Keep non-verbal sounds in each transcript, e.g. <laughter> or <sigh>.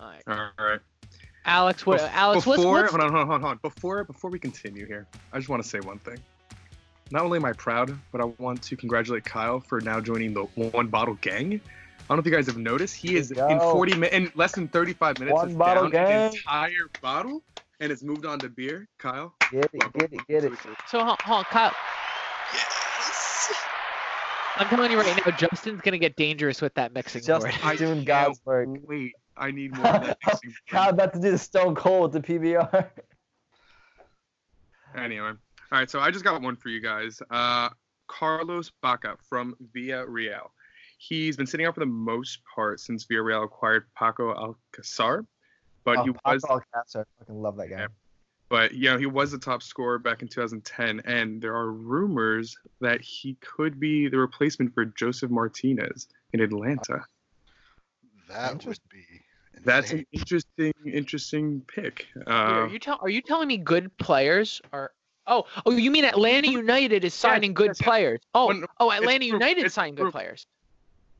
All right. All right. Alex, what? Bef- Alex, what's, before, what's hold on, hold on, hold on. Before, before we continue here, I just want to say one thing. Not only am I proud, but I want to congratulate Kyle for now joining the One Bottle Gang. I don't know if you guys have noticed, he is Yo. in 40 minutes, in less than 35 minutes, One is Bottle down an entire bottle, and it's moved on to beer. Kyle, Get it, welcome. get it, get it. so? Hold, hold on, Kyle. Yes. I'm telling you right now, Justin's gonna get dangerous with that mixing Just board. I doing can't God's work. Wait, I need more of <laughs> that. How about to do the Stone Cold with the PBR? Anyway, all right. So I just got one for you guys. Uh, Carlos Bacca from Villarreal. He's been sitting out for the most part since Villarreal acquired Paco Alcacer, but he oh, was, Paco Alcácer, I fucking love that guy. Yeah. but you know, he was the top scorer back in 2010, and there are rumors that he could be the replacement for Josef Martinez in Atlanta. That would Interesting. be. That's an <laughs> interesting, interesting pick. Uh, are you tell? Are you telling me good players are? Oh, oh, you mean Atlanta United is signing good yes, yes. players? Oh, Well, no, oh, Atlanta United it's signing good players.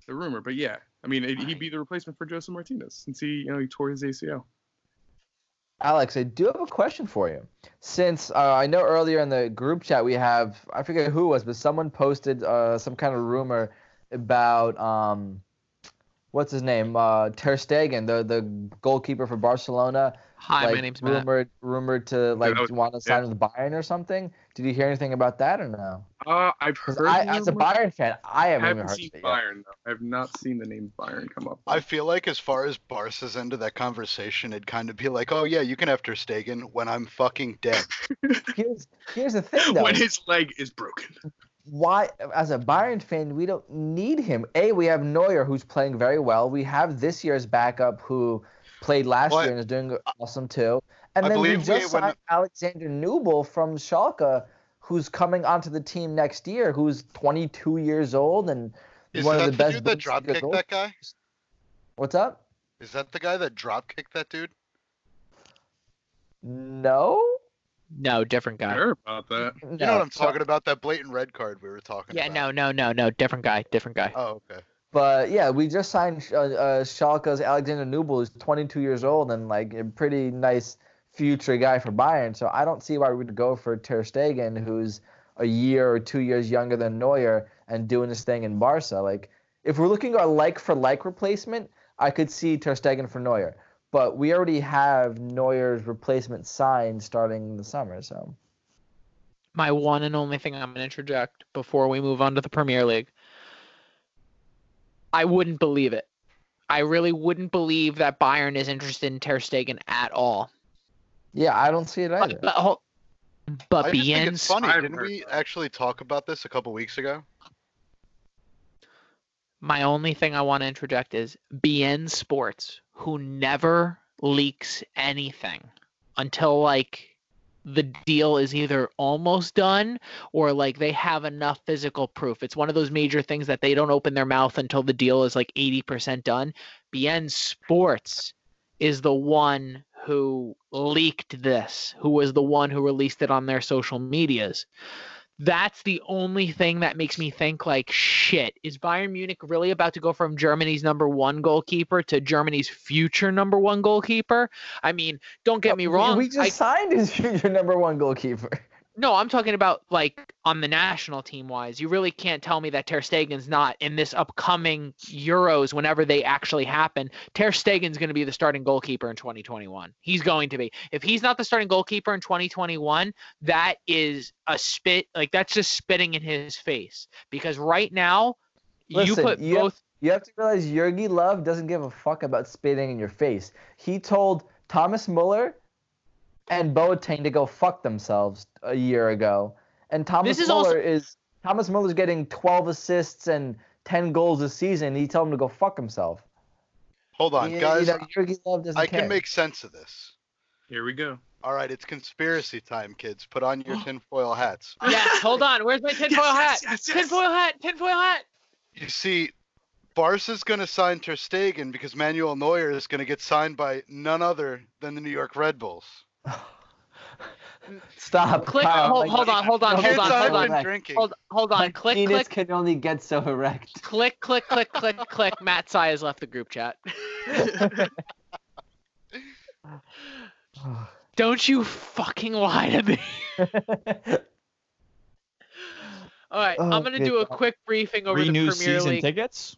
the rumor, but yeah, I mean, it, he'd be the replacement for Josef Martinez since he, you know, he tore his ACL. Alex, I do have a question for you. Since uh, I know earlier in the group chat we have, I forget who it was, but someone posted uh, some kind of rumor about um, what's his name, uh, Ter Stegen, the the goalkeeper for Barcelona. Hi, like, my name's Matt. rumored rumored to like that was- want to sign with Bayern or something. Did you hear anything about that or no? Uh, I've heard. I, as a rumor. Bayern fan, I I haven't, even haven't heard seen of. Bayern though. I've not seen the name Bayern come up. I feel like as far as Barca's end of that conversation, it'd kind of be like, oh yeah, you can have Ter Stegen when I'm fucking dead. <laughs> Here's here's the thing though. when his leg is broken. Why as a Bayern fan we don't need him. A we have Neuer who's playing very well. We have this year's backup who played last What? year and is doing awesome too. And I then we believe we- just when- signed Alexander Nubel from Schalke who's coming onto the team next year who's 22 years old and Is one of the best dude that Bundesliga drop kicked that guy? What's up? Is that the guy that drop kicked that dude? No? No, different guy. Sure about that. You know what I'm talking about? That blatant red card we were talking about. Yeah, about. no, no, no, no, different guy, different guy. Oh, okay. But yeah, we just signed uh, uh, Schalke's Alexander Nubel, who's 22 years old and like a pretty nice future guy for Bayern. So I don't see why we'd go for Ter Stegen, who's a year or two years younger than Neuer and doing this thing in Barca. Like, if we're looking at a like for like replacement, I could see Ter Stegen for Neuer. But we already have Neuer's replacement signed starting the summer. So My one and only thing I'm gonna interject before we move on to the Premier League. I wouldn't believe it. I really wouldn't believe that Bayern is interested in Ter Stegen at all. yeah, I don't see it either. But, but, hol- but I just think it's funny. Didn't we actually talk about this a couple weeks ago? My only thing I want to interject is BN Sports, who never leaks anything until like the deal is either almost done or like they have enough physical proof. It's one of those major things that they don't open their mouth until the deal is like 80% done. BN Sports is the one who leaked this, who was the one who released it on their social medias that's the only thing that makes me think like shit is bayern munich really about to go from germany's number one goalkeeper to germany's future number one goalkeeper i mean don't get me wrong We just I- signed his <laughs> future number one goalkeeper. No i'm talking about like on the national team wise. You really can't tell me that ter stegen's not in this upcoming euros whenever they actually happen. Ter stegen's going to be the starting goalkeeper in 2021 he's going to be. If he's not the starting goalkeeper in 2021 that is a spit like that's just spitting in his face. Because right now you put you have- both You have to realize Jogi Löw doesn't give a fuck about spitting in your face. He told Thomas Muller and Boateng to go fuck themselves a year ago. And Thomas is Muller also- is Thomas Muller's getting 12 assists and 10 goals this season. He told him to go fuck himself. Hold on, You- you guys. know, Love I care. can make sense of this. Here we go. All right, it's conspiracy time, kids. Put on your <gasps> tinfoil hats. yes hold on where's my tinfoil hat yes, yes, yes. tinfoil hat tinfoil hat You see, Barca's going to sign Ter Stegen because Manuel Neuer is going to get signed by none other than the New York Red Bulls. <laughs> Stop. click Kyle, hold, like, hold on hold on Kids Kids, hold on hold on been drinking. hold, hold on my click penis click can only get so erect. click click click click click matt sai has left the group chat <laughs> Don't you fucking lie to me. All right, Oh, I'm gonna do a God. quick briefing over Three the Premier season League. tickets.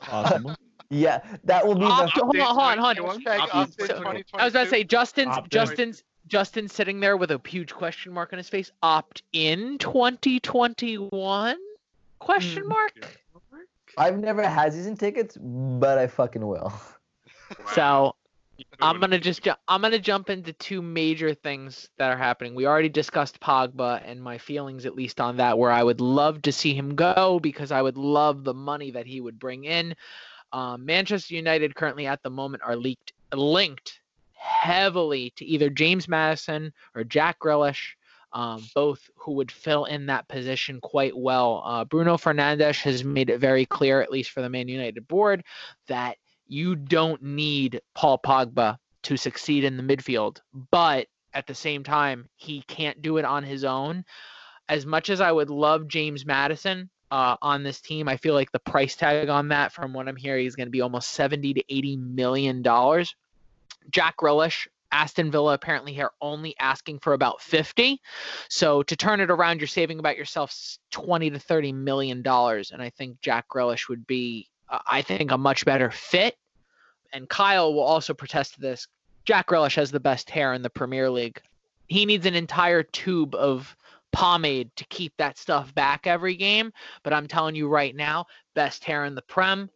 Possible. <laughs> yeah, that will be Opt- the. hold on, hold on, hold on. Hashtag Opt- opt in so- I was about to say Justin's Opt. Justin's Justin's sitting there with a huge question mark on his face. Opt in 2021? Question Hmm. mark. I've never had season tickets, but I fucking will. So I'm gonna just ju- I'm gonna jump into two major things that are happening. We already discussed Pogba and my feelings, at least on that, where I would love to see him go because I would love the money that he would bring in. Um, Manchester United currently at the moment are leaked linked heavily to either James Maddison or Jack Grealish. Um, both who would fill in that position quite well. Uh, Bruno Fernandes has made it very clear, at least for the Man United board, that you don't need Paul Pogba to succeed in the midfield. But at the same time, he can't do it on his own. As much as I would love James Maddison uh, on this team, I feel like the price tag on that, from what I'm hearing, is going to be almost 70 to 80 million dollars. Jack Grealish, Aston Villa apparently here only asking for about 50. So to turn it around, you're saving about yourself 20 to 30 million dollars, and I think Jack Grealish would be, uh, I think, a much better fit. And Kyle will also protest to this. Jack Grealish has the best hair in the Premier League. He needs an entire tube of pomade to keep that stuff back every game. But I'm telling you right now, best hair in the Prem.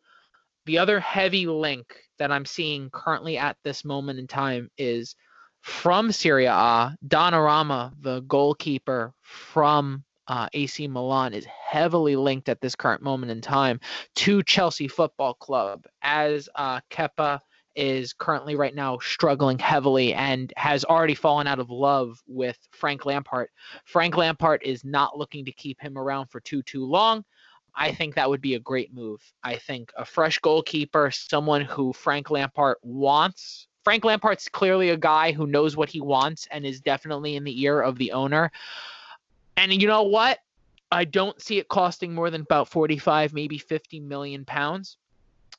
The other heavy link that I'm seeing currently at this moment in time is from Serie A, Donnarumma, the goalkeeper from uh, AC Milan, is heavily linked at this current moment in time to Chelsea Football Club, as uh, Kepa is currently right now struggling heavily and has already fallen out of love with Frank Lampard. Frank Lampard is not looking to keep him around for too too long. I think that would be a great move. I think a fresh goalkeeper, someone who Frank Lampard wants. Frank Lampard's clearly a guy who knows what he wants and is definitely in the ear of the owner. And you know what? I don't see it costing more than about 45, maybe 50 million pounds,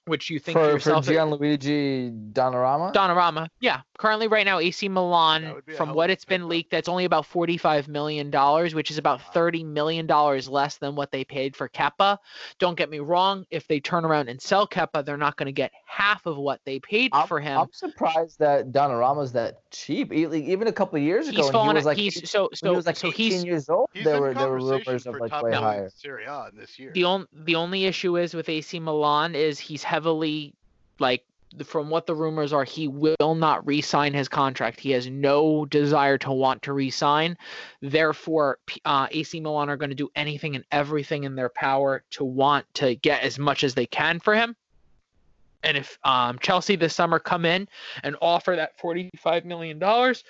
which you think to for, for yourself. Gianluigi Donnarumma. Donnarumma, yeah. Currently, right now, AC Milan, would be a from what it's been leaked, that's only about forty-five million dollars, which is about thirty million dollars less than what they paid for Kepa. Don't get me wrong; if they turn around and sell Kepa, they're not going to get half of what they paid I'm, for him. I'm surprised that Donnarumma's that cheap. E- Even a couple of years ago, he's when he was like he's so when he so was like so 18 he's years old, He's there were there were rumors of like way higher. Serie A this year. the only the only issue is with AC Milan is he's heavily like from what the rumors are he will not re-sign his contract. He has no desire to want to re-sign. Therefore, uh, AC Milan are going to do anything and everything in their power to want to get as much as they can for him. And if um, Chelsea this summer come in and offer that forty-five million dollars,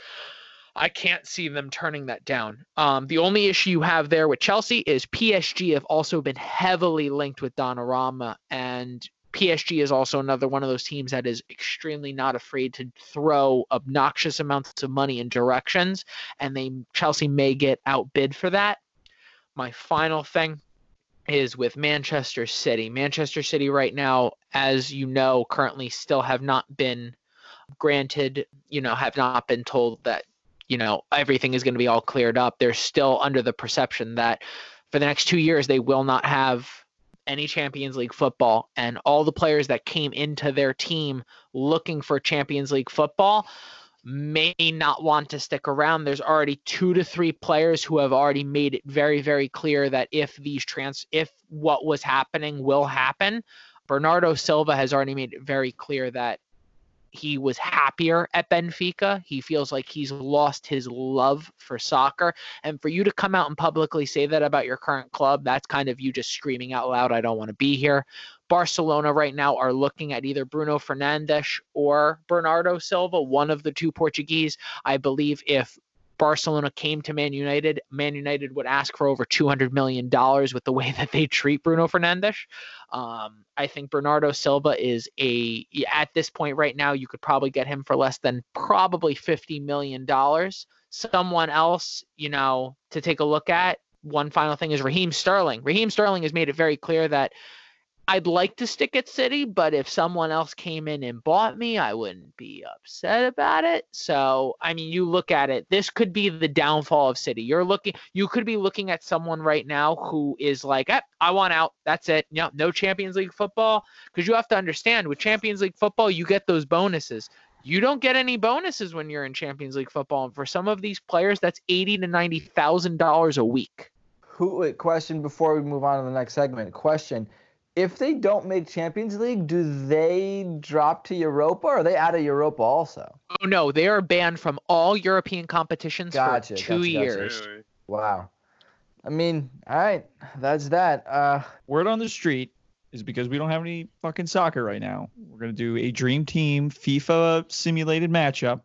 I can't see them turning that down. Um, the only issue you have there with Chelsea is PSG have also been heavily linked with Donnarumma, and PSG is also another one of those teams that is extremely not afraid to throw obnoxious amounts of money in directions, and they Chelsea may get outbid for that. My final thing is with Manchester City. Manchester City right now, as you know, currently still have not been granted, you know, have not been told that you know everything is going to be all cleared up they're still under the perception that for the next two years they will not have any champions league football and all the players that came into their team looking for champions league football may not want to stick around. There's already two to three players who have already made it very very clear that if these trans if what was happening will happen bernardo silva has already made it very clear that he was happier at Benfica. He feels like he's lost his love for soccer. And for you to come out and publicly say that about your current club, that's kind of you just screaming out loud, I don't want to be here. Barcelona right now are looking at either Bruno Fernandes or Bernardo Silva, one of the two Portuguese. I believe if Barcelona came to Man United, Man United would ask for over $200 million with the way that they treat Bruno Fernandes. Um, I think Bernardo Silva is a at this point right now you could probably get him for less than probably fifty million dollars. Someone else, you know, to take a look at. One final thing is Raheem Sterling. Raheem Sterling has made it very clear that I'd like to stick at City, but if someone else came in and bought me, I wouldn't be upset about it. So, I mean, you look at it, this could be the downfall of City. You're looking, you could be looking at someone right now who is like, eh, I want out. That's it. No, no Champions League football. Because you have to understand, with Champions League football, you get those bonuses. You don't get any bonuses when you're in Champions League football, and for some of these players, that's eighty to ninety thousand dollars a week. Who? Question before we move on to the next segment. Question: If they don't make Champions League, do they drop to Europa, or are they out of Europa also? Oh no, they are banned from all European competitions Gotcha, for two gotcha, gotcha. years. Really? Wow. I mean, all right, that's that. Uh, Word on the street is because we don't have any fucking soccer right now. We're gonna do a dream team FIFA simulated matchup.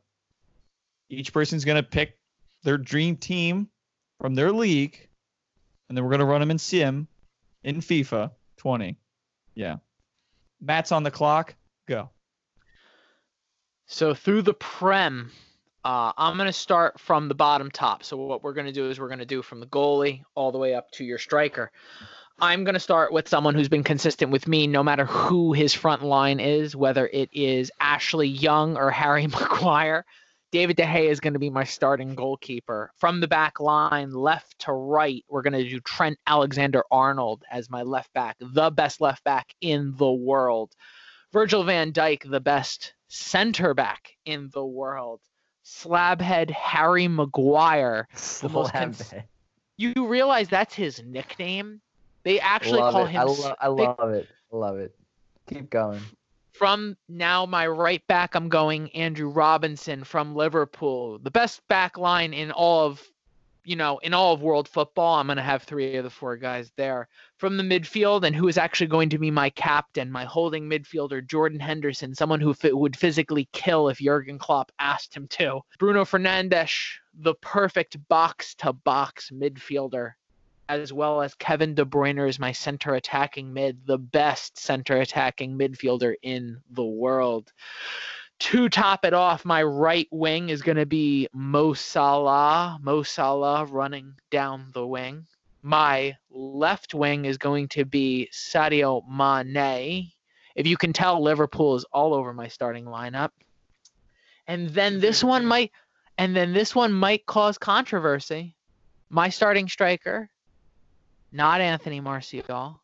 Each person's gonna pick their dream team from their league, and then we're gonna run them in sim in FIFA 20. Yeah. Matt's on the clock. Go. So through the Prem, uh, I'm going to start from the bottom top. So what we're going to do is we're going to do from the goalie all the way up to your striker. I'm going to start with someone who's been consistent with me no matter who his front line is, whether it is Ashley Young or Harry <laughs> Maguire. David De Gea is going to be my starting goalkeeper. From the back line, left to right, we're going to do Trent Alexander Arnold as my left back, the best left back in the world. Virgil van Dijk, the best center back in the world. Slabhead Harry Maguire. The most cons- You realize that's his nickname? They actually love call it. him I, lo- I they- love it. I love it. Keep going. From now my right back I'm going Andrew Robinson from Liverpool. The best back line in all of you know, in all of world football, I'm going to have three of the four guys there. From the midfield and who is actually going to be my captain, my holding midfielder Jordan Henderson, someone who fi- would physically kill if Jurgen Klopp asked him to. Bruno Fernandes, the perfect box to box midfielder as well as Kevin De Bruyne is my center attacking mid, the best center attacking midfielder in the world. To top it off, my right wing is going to be Mo Salah. Mo Salah running down the wing. My left wing is going to be Sadio Mane. If you can tell, Liverpool is all over my starting lineup. And then this one might, and then this one might cause controversy. My starting striker, not Anthony Martial,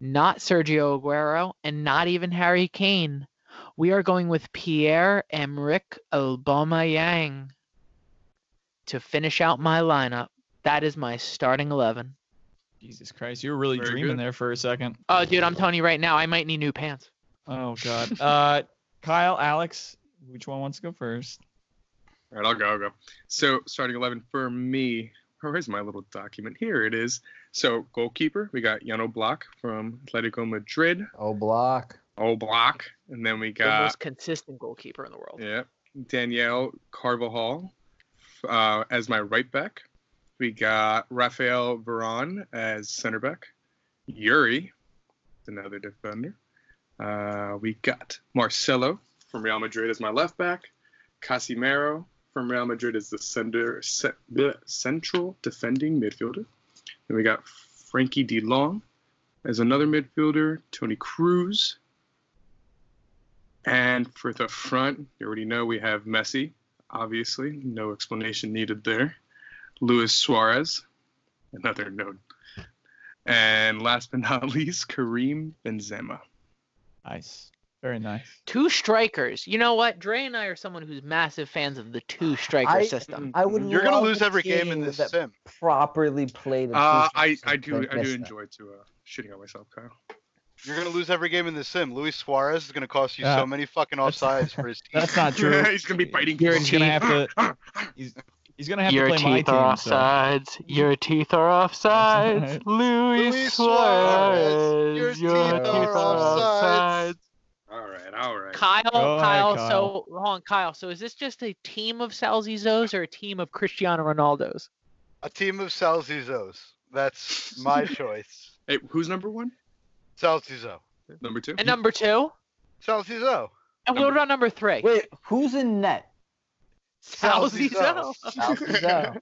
not Sergio Aguero, and not even Harry Kane. We are going with Pierre Emerick Aubameyang to finish out my lineup. That is my starting eleven. Jesus Christ, you were really Very dreaming good. there for a second. Oh, dude, I'm telling you right now, I might need new pants. Oh God. <laughs> Uh, Kyle, Alex, which one wants to go first? All right, I'll go. I'll go. So starting eleven for me. Where's my little document? Here it is. So goalkeeper, we got Jan Oblak from Atletico Madrid. Oh, block. Oblak, and then we got The most consistent goalkeeper in the world. yeah Danielle Carvajal uh, as my right back. We got Rafael Varane as center back. Yuri, another defender. Uh, we got Marcelo from Real Madrid as my left back. Casemiro from Real Madrid is the center, central defending midfielder. Then we got Frenkie De Jong as another midfielder. Toni Kroos. And for the front, you already know we have Messi, obviously. No explanation needed there. Luis Suarez, another note. And last but not <laughs> least, Karim Benzema. Nice. Very nice. Two strikers. You know what? Dre and I are someone who's massive fans of the two striker I- system. I would. You're gonna lose every game in team this sim. Properly played. a Uh, I, I do I do enjoy to uh, shitting on myself, Kyle. You're gonna lose every game in the sim. Luis Suarez is gonna cost you Uh, so many fucking that's- offsides <laughs> for his team. That's not true. <laughs> He's gonna be biting. Your He's gonna have to. <laughs> He's, he's gonna have to play my team. So. offsides. Your teeth are offsides. Luis Luis Suarez, your teeth are offsides. All right, all right. Kyle, Go ahead, Kyle, Kyle. so hold on, Kyle. So is this just a team of Salzizos or a team of Cristiano Ronaldos? A team of Salzizos. That's my <laughs> choice. Hey, who's number one? Salzizo. Number two? And number two? Salzizo. And what about number three? Wait, who's in net? Salzizo. Salcizo.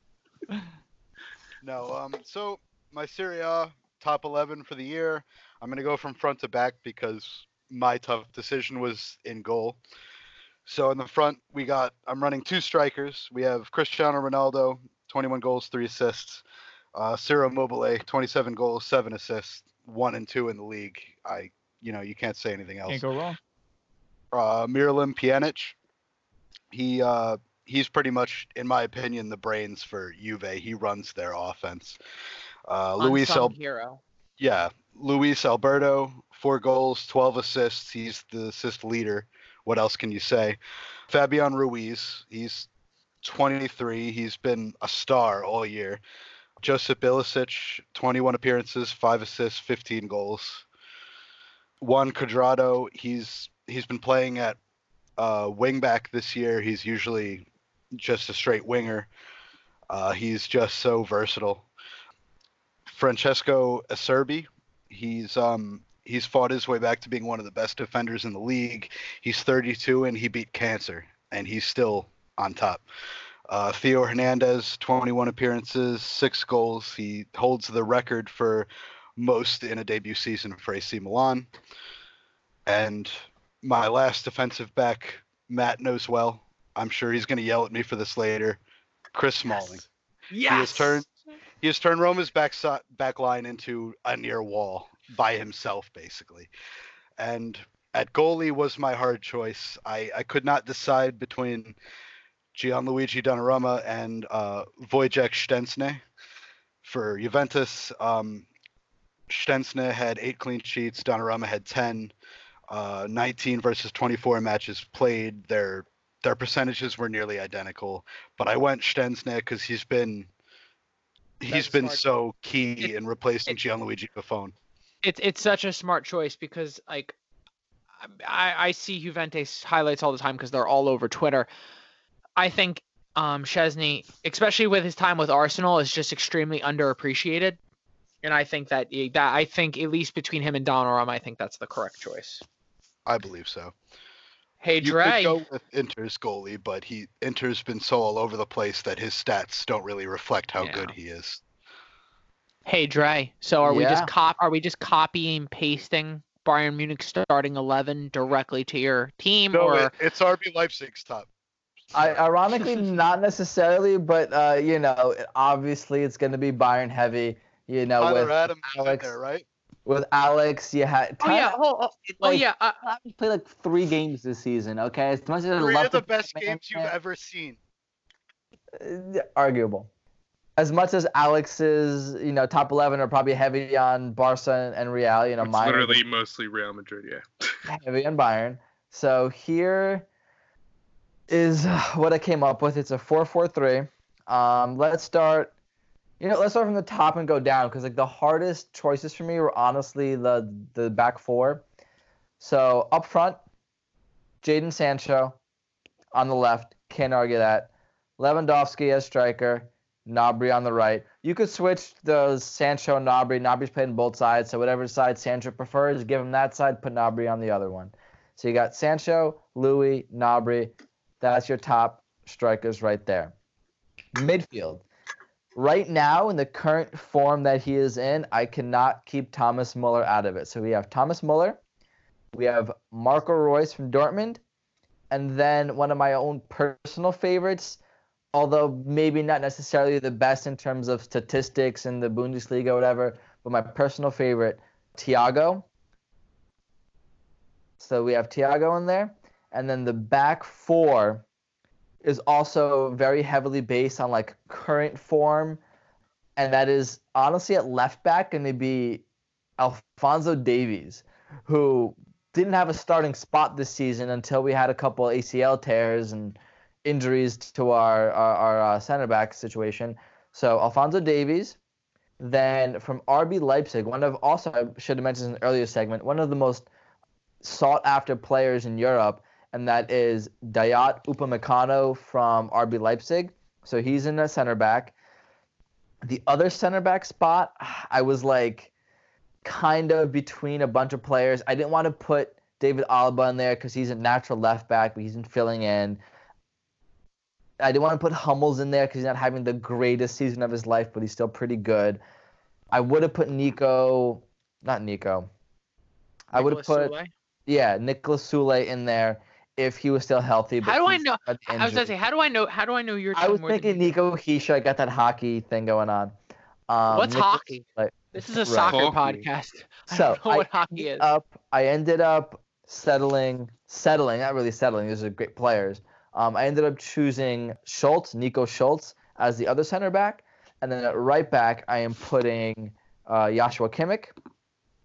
No, um, so my Serie A top 11 for the year. I'm going to go from front to back because my tough decision was in goal. So in the front, we got I'm running two strikers. We have Cristiano Ronaldo, 21 goals, three assists. Uh, Ciro Immobile, 27 goals, seven assists, one and two in the league. I, you know, you can't say anything else. Can't go wrong. Uh, Miralem Pjanic, he uh, he's pretty much, in my opinion, the brains for Juve. He runs their offense. Uh, Luis Unsung El- hero. Yeah, Luis Alberto, four goals, 12 assists. He's the assist leader. What else can you say? Fabian Ruiz, he's 23. He's been a star all year. Josip Ilicic, 21 appearances, five assists, 15 goals. Juan Cuadrado, he's he's been playing at uh, wingback this year. He's usually just a straight winger. Uh, he's just so versatile. Francesco Acerbi, he's um he's fought his way back to being one of the best defenders in the league. He's 32 and he beat cancer and he's still on top. Uh, Theo Hernandez, 21 appearances, six goals. He holds the record for most in a debut season for AC Milan. And my last defensive back, Matt knows well. I'm sure he's going to yell at me for this later. Chris Smalling. Yes. he has turned- He has turned Roma's back back line into a near wall by himself, basically. And at goalie was my hard choice. I, I could not decide between Gianluigi Donnarumma and uh, Wojciech Szczęsny for Juventus. Um, Szczęsny had eight clean sheets. Donnarumma had 10. Uh, 19 versus 24 matches played. Their their percentages were nearly identical, but I went Szczęsny because he's been he's been smart. so key It- in replacing it- Gianluigi Buffon. it's it's such a smart choice because like I I see Juventus highlights all the time because they're all over Twitter. I think um Szczęsny, especially with his time with Arsenal, is just extremely underappreciated. And I think that that I think at least between him and Donnarumma, I think that's the correct choice. I believe so. Hey You Dre, could go with Inter's goalie, but he Inter's been so all over the place that his stats don't really reflect how Yeah. good he is. hey Dre. So are we just cop are we just copying pasting Bayern Munich starting eleven directly to your team No, or it, it's RB Leipzig's top. I, ironically, <laughs> not necessarily, but uh, you know, obviously it's going to be Bayern heavy. You know, Tyler with Adams Alex- there, right? With Alex, you had Oh yeah, oh, oh, oh like- yeah, uh, He's played like three games this season. Okay, as much as I Three love of the best man, games you've man, ever seen. uh, arguable. As much as Alex's, you know, top eleven are probably heavy on Barca and Real. You know, It's mine are literally mostly Real Madrid, yeah. <laughs> heavy on Bayern. So here is what I came up with. It's a four-four-three. Um, let's start. You know, let's start from the top and go down because like the hardest choices for me were honestly the the back four. So up front, Jadon Sancho on the left. Can't argue that. Lewandowski as striker. Gnabry on the right. You could switch those Sancho and Gnabry. Gnabry's playing both sides, so whatever side Sancho prefers, give him that side. Put Gnabry on the other one. So you got Sancho, Louis, Gnabry. That's your top strikers right there. Midfield. Right now, in the current form that he is in, I cannot keep Thomas Muller out of it. So we have Thomas Muller, we have Marco Reus from Dortmund, and then one of my own personal favorites, although maybe not necessarily the best in terms of statistics in the Bundesliga or whatever, but my personal favorite, Thiago. So we have Thiago in there, and then the back four is also very heavily based on like current form, and that is honestly at left back going to be Alphonso Davies, who didn't have a starting spot this season until we had a couple ACL tears and injuries to our our, our uh, center back situation. So Alphonso Davies, then from RB Leipzig, one of also I should have mentioned in an earlier segment, one of the most sought after players in Europe, and that is Dayot Upamecano from RB Leipzig. So he's in the center back. The other center back spot, I was like kind of between a bunch of players. I didn't want to put David Alaba in there because he's a natural left back, but he's in filling in. I didn't want to put Hummels in there because he's not having the greatest season of his life, but he's still pretty good. I would have put Nico, not Nico. I would have put Sule? yeah Nicholas Sule in there if he was still healthy. but How do I know- I was gonna say, how do I know? How do I know your team I was more thinking me? Nico Hischier. I got that hockey thing going on. Um, What's Nicholas hockey? Sule. This is a Right. soccer Hockey. podcast. <laughs> I So don't know what I hockey is. Up, I ended up settling, settling, not really settling. These are great players. Um, I ended up choosing Schulz, Nico Schulz, as the other center back, and then at right back I am putting uh, Joshua Kimmich,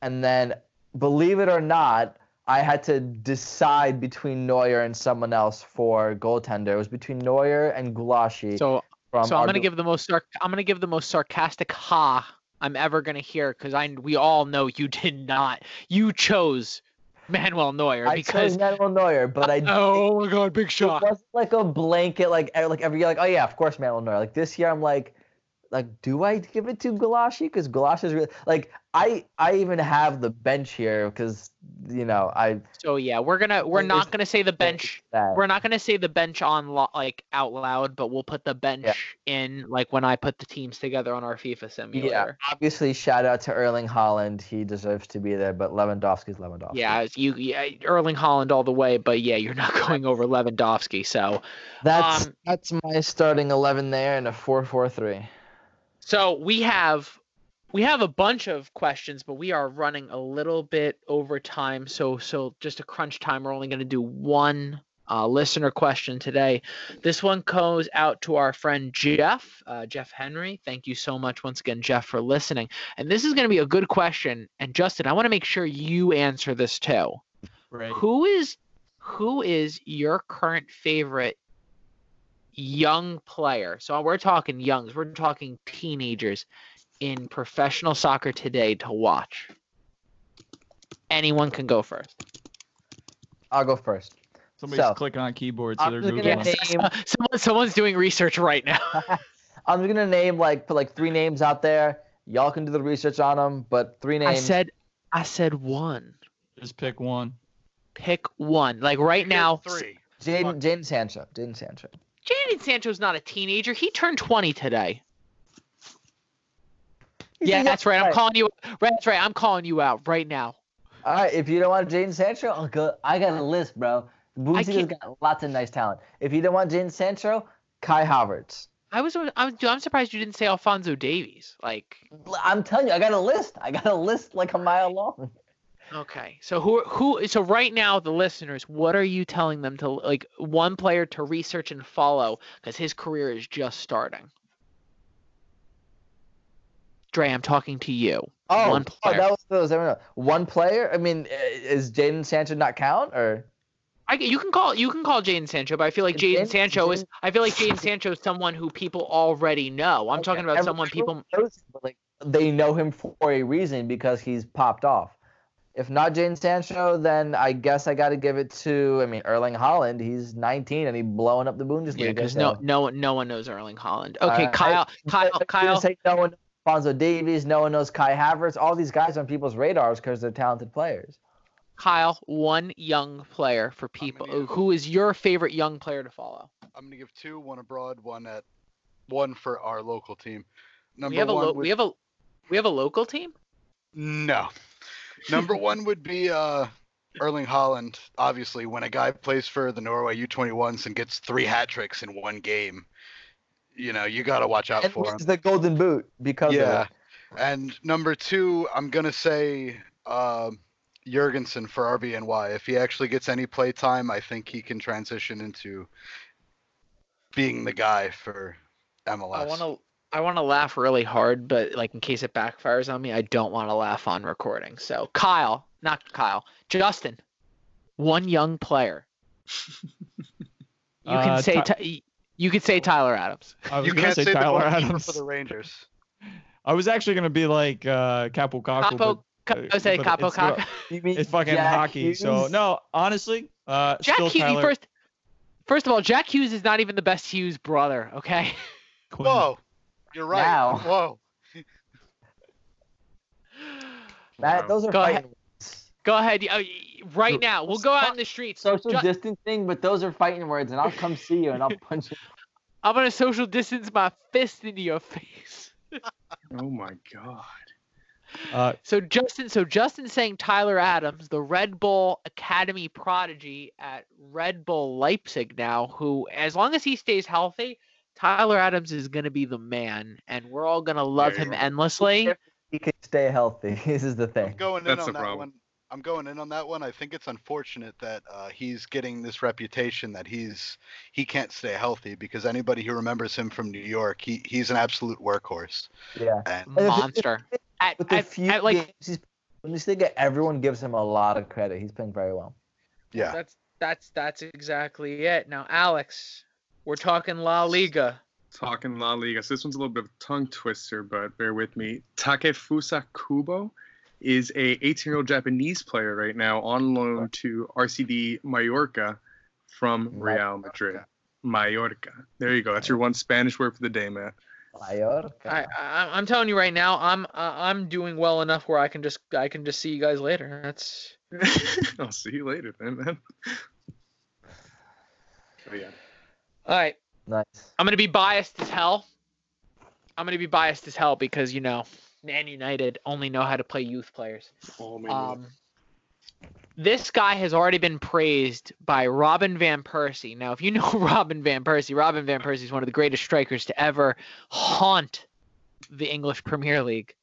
and then believe it or not, I had to decide between Neuer and someone else for goaltender. It was between Neuer and Gulácsi. So, so I'm gonna give the most sarc- I'm gonna give the most sarcastic ha I'm ever gonna hear because I we all know you <laughs> did not. You chose Manuel Neuer I because chose Manuel Neuer, but I <laughs> oh my god, big shot. it wasn't like a blanket like like every year like oh yeah of course Manuel Neuer like this year I'm like like do I give it to Gulácsi? because Gulácsi is really like I I even have the bench here because you know I So yeah, we're gonna we're not gonna say the bench. that We're not gonna say the bench on lo- like out loud, but we'll put the bench in like when I put the teams together on our FIFA simulator. Yeah, obviously shout out to Erling Haaland he deserves to be there but Lewandowski's Lewandowski Yeah, you, yeah, Erling Haaland all the way, but yeah, you're not <laughs> going over Lewandowski. So, that's um, that's my starting eleven there in a four four three so we have we have a bunch of questions, but we are running a little bit over time. So, so just a crunch time. We're only going to do one uh, listener question today. This one goes out to our friend Jeff, uh, Jeff Henry. Thank you so much once again, Jeff, for listening. And this is going to be a good question. And Justin, I want to make sure you answer this too. Right. Who is who is your current favorite young player? So we're talking youngs, we're talking teenagers in professional soccer today to watch. Anyone can go first. I'll go first Somebody's So, clicking on keyboard, so I'm they're just googling. name <laughs> Someone, someone's doing research right now. <laughs> I'm gonna name like put like three names out there y'all can do the research on them but three names. I names said I said one. Just pick one. Pick one. Like right Here's now, three. Jadon Jadon Sancho Jadon Sancho Jadon Sancho's not a teenager. He turned 20 today. Yeah, that's right. I'm calling you. That's right. I'm calling you out right now. All right, if you don't want Jadon Sancho, I'll go. I got a list, bro. Can't- got lots of nice talent. If you don't want Jadon Sancho, Kai Havertz. I was, I was, I'm surprised you didn't say Alphonso Davies. Like, I'm telling you, I got a list. I got a list like a mile long. Okay, so who, who, so right now, the listeners, what are you telling them to like one player to research and follow because his career is just starting? Dre, I'm talking to you. Oh, one oh, player. that was, that was else. one player. I mean, i- is Jadon Sancho not count or? I, you can call you can call Jadon Sancho, but I feel like Jadon- Sancho is I feel like Jadon Sancho is someone who people already know. I'm talking about Everyone someone people knows like they know him for a reason because he's popped off. If not Jadon Sancho, then I guess I got to give it to. I mean, Erling Haaland. He's 19 and he's blowing up the Bundesliga. Yeah, because so- no, no, one- no one knows Erling Haaland. Okay, Uh, I- Kyle, Kyle, You're Kyle. Say no one knows Alphonso Davies. No one knows Kai Havertz. All these guys on people's radars because they're talented players. Kyle, one young player for people. gonna- Who is your favorite young player to follow? I'm gonna give two, one abroad, one at one for our local team. Number we have a one lo- would, we have a we have a local team. no. Number <laughs> one would be uh, Erling Haaland. Obviously, when a guy plays for the Norway U21s and gets three hat tricks in one game, you know you got to watch out And for him. wins the Golden Boot because Yeah. of it. And number two, I'm gonna say um Jurgensen for RBNY. If he actually gets any play time, I think he can transition into being the guy for MLS. I want to I want to laugh really hard, but like in case it backfires on me, I don't want to laugh on recording. So Kyle, not Kyle, Justin, one young player. You can Uh, say Ty- Ty- you could say Tyler Adams. I was You can't say say Tyler goalkeeper Adams. for the Rangers. I was actually gonna be like uh, Kaapo Kakko, Capo, but, I would say but Capo it's go- Caca. <laughs> You mean it's fucking Jack hockey. So no, honestly, uh, Jack still Hughes Tyler first. First of all, Jack Hughes is not even the best Hughes brother. Okay. Quinn. Whoa, you're right. Now. Whoa. <laughs> Matt, Wow. those are Go fighting ahead. words. Go ahead. uh, Right now, we'll go out in the streets. Social Ju- distancing, but those are fighting words, and I'll come see you and I'll <laughs> punch you. I'm gonna social distance my fist into your face. <laughs> Oh my god. Uh, So Justin, so Justin saying Tyler Adams, the Red Bull Academy prodigy at Red Bull Leipzig now, who as long as he stays healthy, Tyler Adams is gonna be the man, and we're all gonna love Yeah, him you're- endlessly. He can stay healthy. <laughs> This is the thing. I'm thing. going in That's on the that problem. one. I'm going in on that one. I think it's unfortunate that uh, he's getting this reputation that he's he can't stay healthy because anybody who remembers him from New York, he he's an absolute workhorse. Yeah. And Monster. At, With the at- few at, like games he's when you think everyone gives him a lot of credit. He's playing very well. yeah, that's that's that's exactly it. Now, Alex, we're talking La Liga. Talking La Liga. So this one's a little bit of a tongue twister, but bear with me. Takefusa Kubo is a 18-year-old Japanese player right now on loan to RCD Mallorca from Real Madrid. Mallorca. There you go. That's your one Spanish word for the day, Matt. Mallorca. I, I I'm telling you right now, I'm uh, I'm doing well enough where I can just I can just see you guys later. That's <laughs> I'll see you later, then, man. <sighs> Oh yeah. All right. Nice. I'm gonna be biased as hell. I'm gonna be biased as hell because you know, Man United only know how to play youth players. Oh man. Um, this guy has already been praised by Robin van Persie. Now, if you <laughs> know Robin van Persie, Robin van Persie is one of the greatest strikers to ever haunt the English Premier League.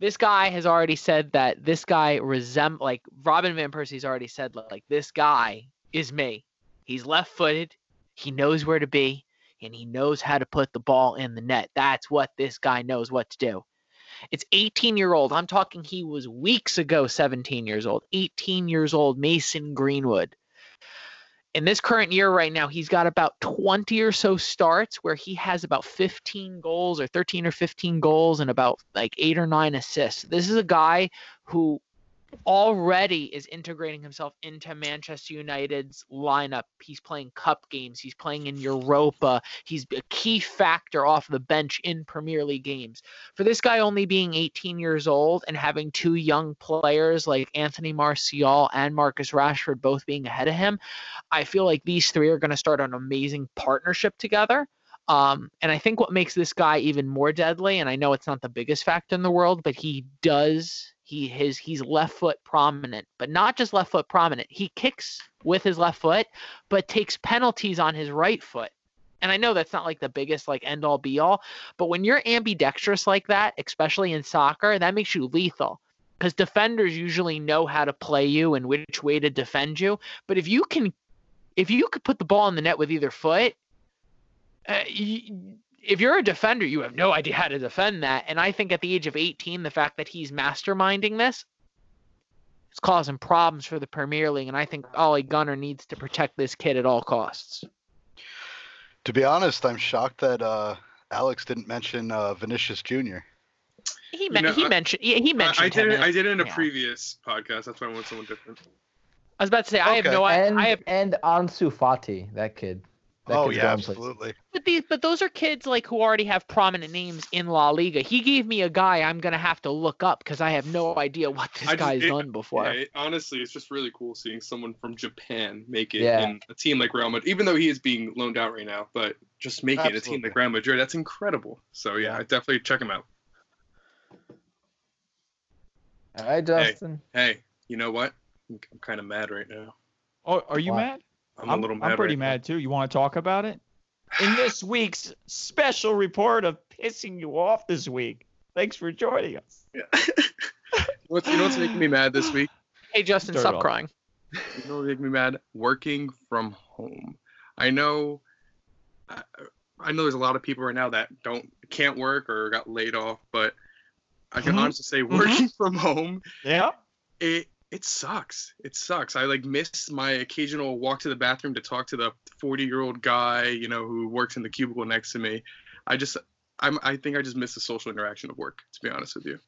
This guy has already said that this guy resem like Robin van Persie's already said like this guy is me. He's left-footed. He knows where to be, and he knows how to put the ball in the net. That's what this guy knows what to do. It's 18 year old. I'm talking he was weeks ago 17 years old. 18 years old, Mason Greenwood. In this current year right now, he's got about 20 or so starts where he has about 15 goals or 13 or 15 goals and about like eight or nine assists. This is a guy who already is integrating himself into Manchester United's lineup. He's playing cup games, he's playing in Europa. He's a key factor off the bench in Premier League games. For this guy only being 18 years old and having two young players like Anthony Martial and Marcus Rashford both being ahead of him, I feel like these three are going to start an amazing partnership together. Um, and I think what makes this guy even more deadly, and I know it's not the biggest factor in the world, but he does he his he's left foot prominent, but not just left foot prominent. He kicks with his left foot, but takes penalties on his right foot. And I know that's not like the biggest like end all be all, but when you're ambidextrous like that, especially in soccer, that makes you lethal. Because defenders usually know how to play you and which way to defend you. But if you can, if you could put the ball in the net with either foot, uh, you, if you're a defender, you have no idea how to defend that. And I think at the age of 18, the fact that he's masterminding this is causing problems for the Premier League. And I think Ole Gunnar needs to protect this kid at all costs. to be honest, I'm shocked that uh, Alex didn't mention uh, Vinicius Jr. He, men- know, he I- mentioned he, he I, mentioned I did him it. in- I did it in a yeah. previous podcast. That's why I want someone different. I was about to say I have no I, and I have and Ansu Fati, that kid. That oh yeah, going places. absolutely. but these but those are kids like who already have prominent names in La Liga. He gave me a guy I'm gonna have to look up because I have no idea what this I just- guy's it- done before. Yeah, it- honestly, it's just really cool seeing someone from Japan make it Yeah. in a team like Real Madrid, even though he is being loaned out right now. But just making it a team like Real Madrid, that's incredible. So yeah, Yeah. I definitely check him out. Hi, Justin. Hey, hey, you know what? I'm, I'm kind of mad right now. oh, are you Why? mad? I'm, a little mad. I'm pretty right mad too. You want to talk about it? In this <sighs> week's special report of pissing you off this week. Thanks for joining us. <laughs> Now. What's, you know what's making me mad this week? <gasps> Hey Justin, Start stop off. crying. You know what making me mad? Working from home. I know. I, I know there's a lot of people right now that don't can't work or got laid off, but I can Mhm. honestly say working <laughs> from home Yeah. it it sucks. It sucks. I like miss my occasional walk to the bathroom to talk to the 40 year old guy, you know, who works in the cubicle next to me. I just, I'm, I think I just miss the social interaction of work, to be honest with you.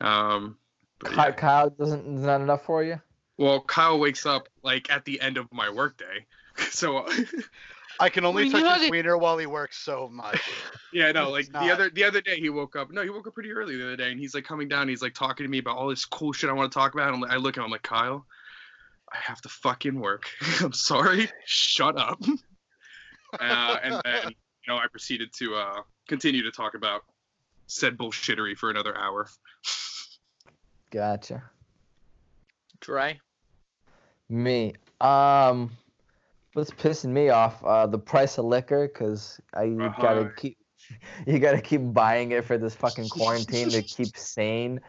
Um, but yeah. Kyle doesn't is not enough for you. well, Kyle wakes up like at the end of my workday, <laughs> so I can only Well, touch know his that- wiener while he works so much. yeah, no, It's like the other the other day he woke up. No, he woke up pretty early the other day, and he's like coming down. He's like talking to me about all this cool shit I want to talk about. And I look at him, I'm like, Kyle, I have to fucking work. <laughs> I'm sorry. Shut up. <laughs> uh, and then you know I proceeded to uh, continue to talk about said bullshittery for another hour. Gotcha. Dry. Me. Um, what's pissing me off? Uh, the price of liquor, cause I you gotta Uh-huh. keep, <laughs> you gotta keep buying it for this fucking quarantine to keep sane.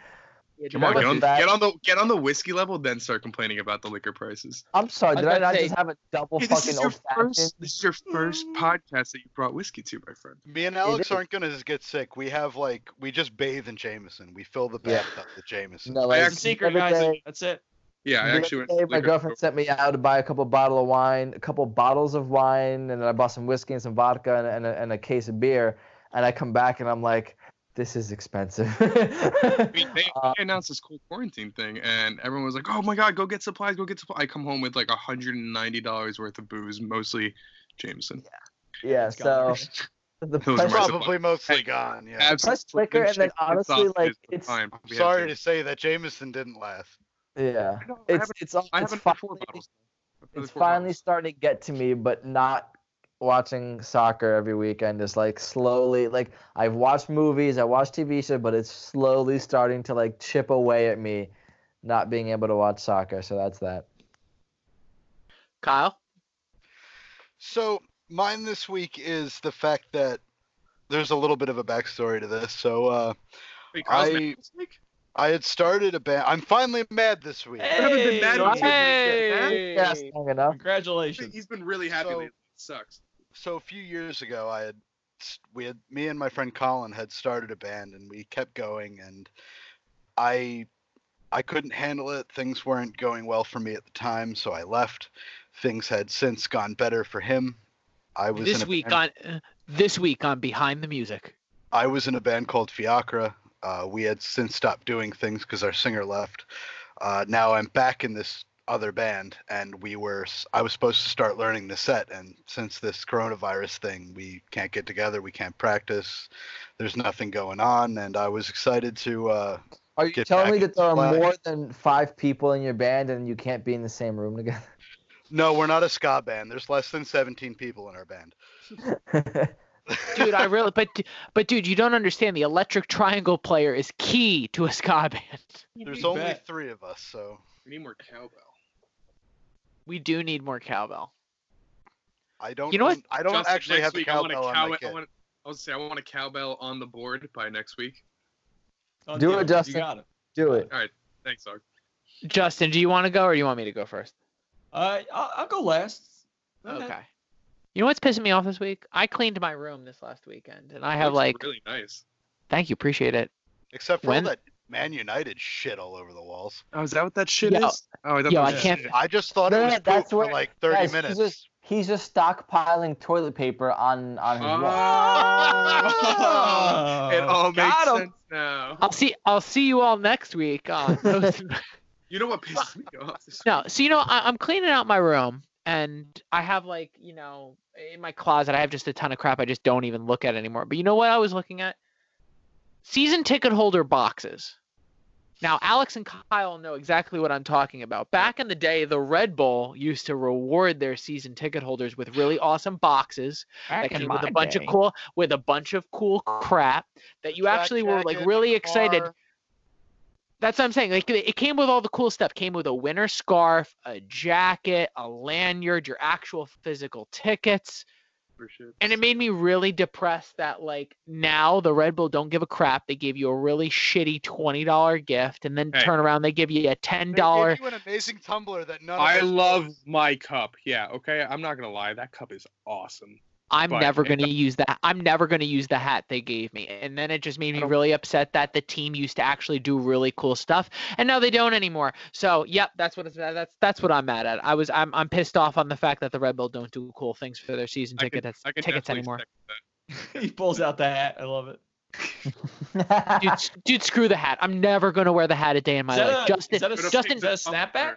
Come on, get on, get on the get on the whiskey level, then start complaining about the liquor prices. I'm sorry, I did I about to not say- just have a double Hey, this fucking is your old fashioned? first. This is your first podcast that you brought whiskey to, my friend. Me and Alex aren't gonna get sick. We have like we just bathe in Jameson. We fill the Yeah. bathtub with Jameson. No, I like, actually- Secret, the guys. day- That's it. Yeah, I actually day, to my girlfriend sent me out to buy a couple bottle of wine, a couple bottles of wine, and then I bought some whiskey and some vodka and, and, a, and a case of beer. And I come back and I'm like, this is expensive. <laughs> I mean, they, Uh, they announced this cool quarantine thing, and everyone was like, "Oh my god, go get supplies, go get supplies." I come home with like hundred and ninety dollars worth of booze, mostly Jameson. yeah, It's so gone. <laughs> the <laughs> Those price, Probably mostly Hey, gone. Yeah. Have some Price liquor, and then honestly, like, it's- fine. I'm sorry to- to say that Jameson didn't last. Yeah, I know, I it's it's all it's haven't had four finally, bottles. It's finally bottles. starting to get to me, but not watching soccer every weekend is like slowly like I've watched movies, I watched TV shows, but it's slowly starting to like chip away at me not being able to watch soccer. So that's that. Kyle. So mine this week is the fact that there's a little bit of a backstory to this. So uh, Wait, I- this week? I had started a band. I'm finally mad this week. I haven't been mad Hey! at. Hey. Yes, long enough. Congratulations. He's been really happy So- lately. It sucks. so a few years ago i had we had me and my friend colin had started a band and we kept going and i i couldn't handle it things weren't going well for me at the time so i left things had since gone better for him i was This week band, on uh, this week on Behind the Music. i was in a band called fiacra uh, we had since stopped doing things because our singer left. Uh, now i'm back in this other band and we were i was supposed to start learning the set and since this coronavirus thing we can't get together we can't practice there's nothing going on and i was excited to uh Are you telling me that there are more than five people in your band and you can't be in the same room together? no we're not a ska band there's less than 17 people in our band <laughs> Dude, I really but but dude, you don't understand the electric triangle player is key to a ska band. there's You only bet. three of us so We need more cowbell. We do need more cowbell. i don't You know what? i don't Justin, actually next have the week, I want a cowbell on cow- my I kit want, I was gonna say I want a cowbell on the board by next week. Done Do deal. it, Justin. You got it. Do it. All right. Thanks, dog. Justin, do you want to go or do you want me to go first? Uh, I'll, I'll go last. Go ahead. Okay. You know what's pissing me off this week? I cleaned my room this last weekend and I have Looks like really nice. thank you, appreciate it. except for When- all that man united shit all over the walls Oh, is that what that shit Yo- is? Oh, I thought yo, that I was can't- shit. i just thought No, it was no, that's poop for where- like 30 Guys, minutes He's just, he's just stockpiling toilet paper on on his wall. Oh, it all Got makes Got 'em. sense now. I'll see I'll see you all next week on <laughs> You know what pisses me off? This No, so you know, I, I'm cleaning out my room, and I have like, you know, in my closet, I have just a ton of crap I just don't even look at anymore. But you know what I was looking at? Season ticket holder boxes. Now, Alex and Kyle know exactly what I'm talking about. Back in the day, the Red Bull used to reward their season ticket holders with really awesome boxes that came with a bunch of cool, with a bunch of cool crap that you actually were like really excited. car. That's what I'm saying. Like it it came with all the cool stuff. Came with a winter scarf, a jacket, a lanyard, your actual physical tickets. for. And it made me really depressed that like now the Red Bull don't give a crap. They give you a really shitty twenty dollar gift, and then Hey. turn around they give you a ten They dollar. gave you an amazing tumbler that none of I love knows. my cup. Yeah, okay. I'm not gonna lie. That cup is awesome. I'm but never gonna use that. I'm never gonna use the hat they gave me. And then it just made me really upset that the team used to actually do really cool stuff, and now they don't anymore. So yep, that's what it's that's that's what I'm mad at. I was I'm I'm pissed off on the fact that the Red Bull don't do cool things for their season I can- tickets I can tickets anymore. <laughs> he pulls out the hat. I love it. Dude, dude, screw the hat. I'm never gonna wear the hat a day in my life. a, Justin, is that a, Justin, is that a snapback?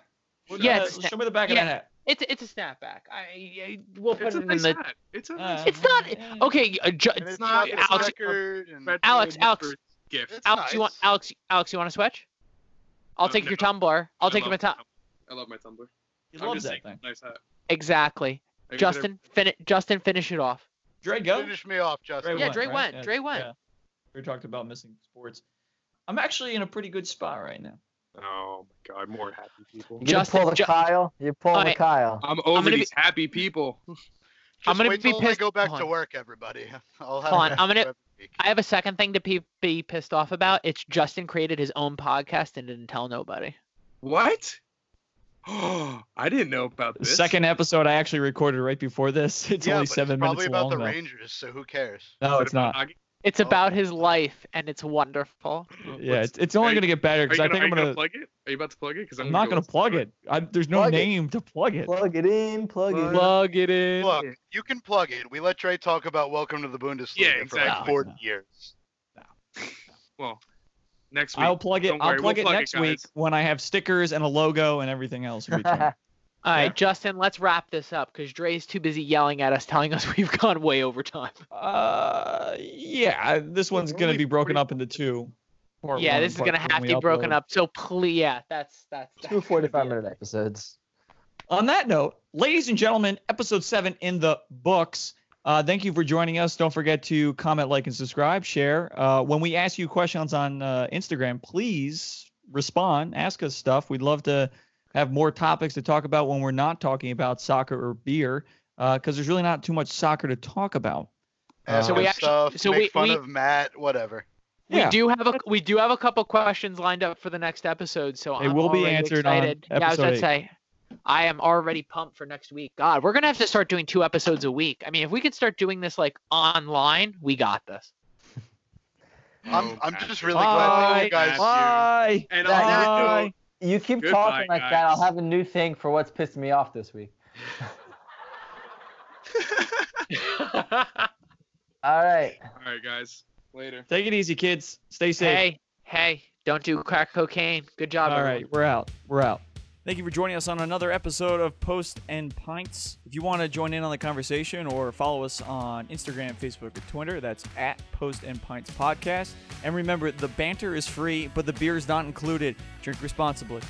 Well, Yeah, Uh, show me the back yeah. of the hat. It's it's a snapback. I, I we'll put It's a it in nice the. hat. It's a Uh, It's not okay. Uh, Ju- it's not- not it's it's Alex- record and Alex, Alex. for gift. It's Alex, you want. Alex? Alex, you want to switch? I'll No, take no. your tumbler. I'll I take love my. tumbler. I love my tumbler. He I'm just that saying, thing. Nice hat. Exactly. I get it Justin, finish. Justin, finish it off. Dre, go. finish me off, Justin. Dre Yeah, went, Dre right? went, Yeah, Dre went. yeah. We talked about missing sports. I'm actually in a pretty good spot right now. Oh my god, more happy people. You Justin, pull the Ju- Kyle? You pull the Alright. Kyle. I'm over gonna these happy people. Just I'm gonna wait be till I pissed- go back hold to on. work, everybody. <laughs> I'll have Hold on, a I'm gonna- I have a second thing to be, be pissed off about. It's Justin created his own podcast and didn't tell nobody. What? Oh, <gasps> I didn't know about The this. second episode I actually recorded right before this. <laughs> It's yeah, only but seven it's probably minutes about the though. Rangers, so who cares? No, it's not. hockey? It's Oh. about his life and it's wonderful. Yeah, Let's- it's, it's only gonna get better because you I gonna, think I'm gonna gonna. plug it? Are you about to plug it? Because I'm not gonna plug it. I, there's no Plug it. name to plug it. Plug it in, plug it in. Plug it in. Look, you can plug it. We let Trey talk about Welcome to the Bundesliga Yeah, for like exactly. 40 No. years. Well, next week. I'll plug it. I'll plug we'll it plug it, next week when I have stickers and a logo and everything else. <laughs> in return. All right, Yeah. Justin, let's wrap this up because Dre's too busy yelling at us, telling us <laughs> we've gone way over time. uh, yeah, this one's gonna be broken up into two. Part yeah, one this is gonna have to be broken upload. up. So please, yeah, that's that's. Two 45 minute episodes. On that note, ladies and gentlemen, episode seven in the books. Uh, thank you for joining us. Don't forget to comment, like, and subscribe, share. Uh, when we ask you questions on uh, Instagram, please respond, ask us stuff. We'd love to have more topics to talk about when we're not talking about soccer or beer, uh, because there's really not too much soccer to talk about. Ask So we actually- stuff, so make we- fun we- of Matt, whatever. We Yeah. do have a we do have a couple questions lined up for the next episode, so They I'm will be already answered on excited. yeah, I was episode gonna say, I am already pumped for next week. God, we're gonna have to start doing two episodes a week. I mean, if we could start doing this like online, we got this. I'm, I'm just really glad that you guys. Bye. And Yeah, on that Bye. Note, You keep Goodbye, talking like that. I'll have a new thing for what's pissed me off this week. <laughs> All right. all right, guys. Later. Take it easy, kids. Stay safe. hey, hey, don't do crack cocaine. Good job. All everyone. right, we're out. We're out. Thank you for joining us on another episode of Post and Pints. If you want to join in on the conversation or follow us on Instagram, Facebook, or Twitter, that's at Post and Pints Podcast. And remember, the banter is free, but the beer is not included. Drink responsibly.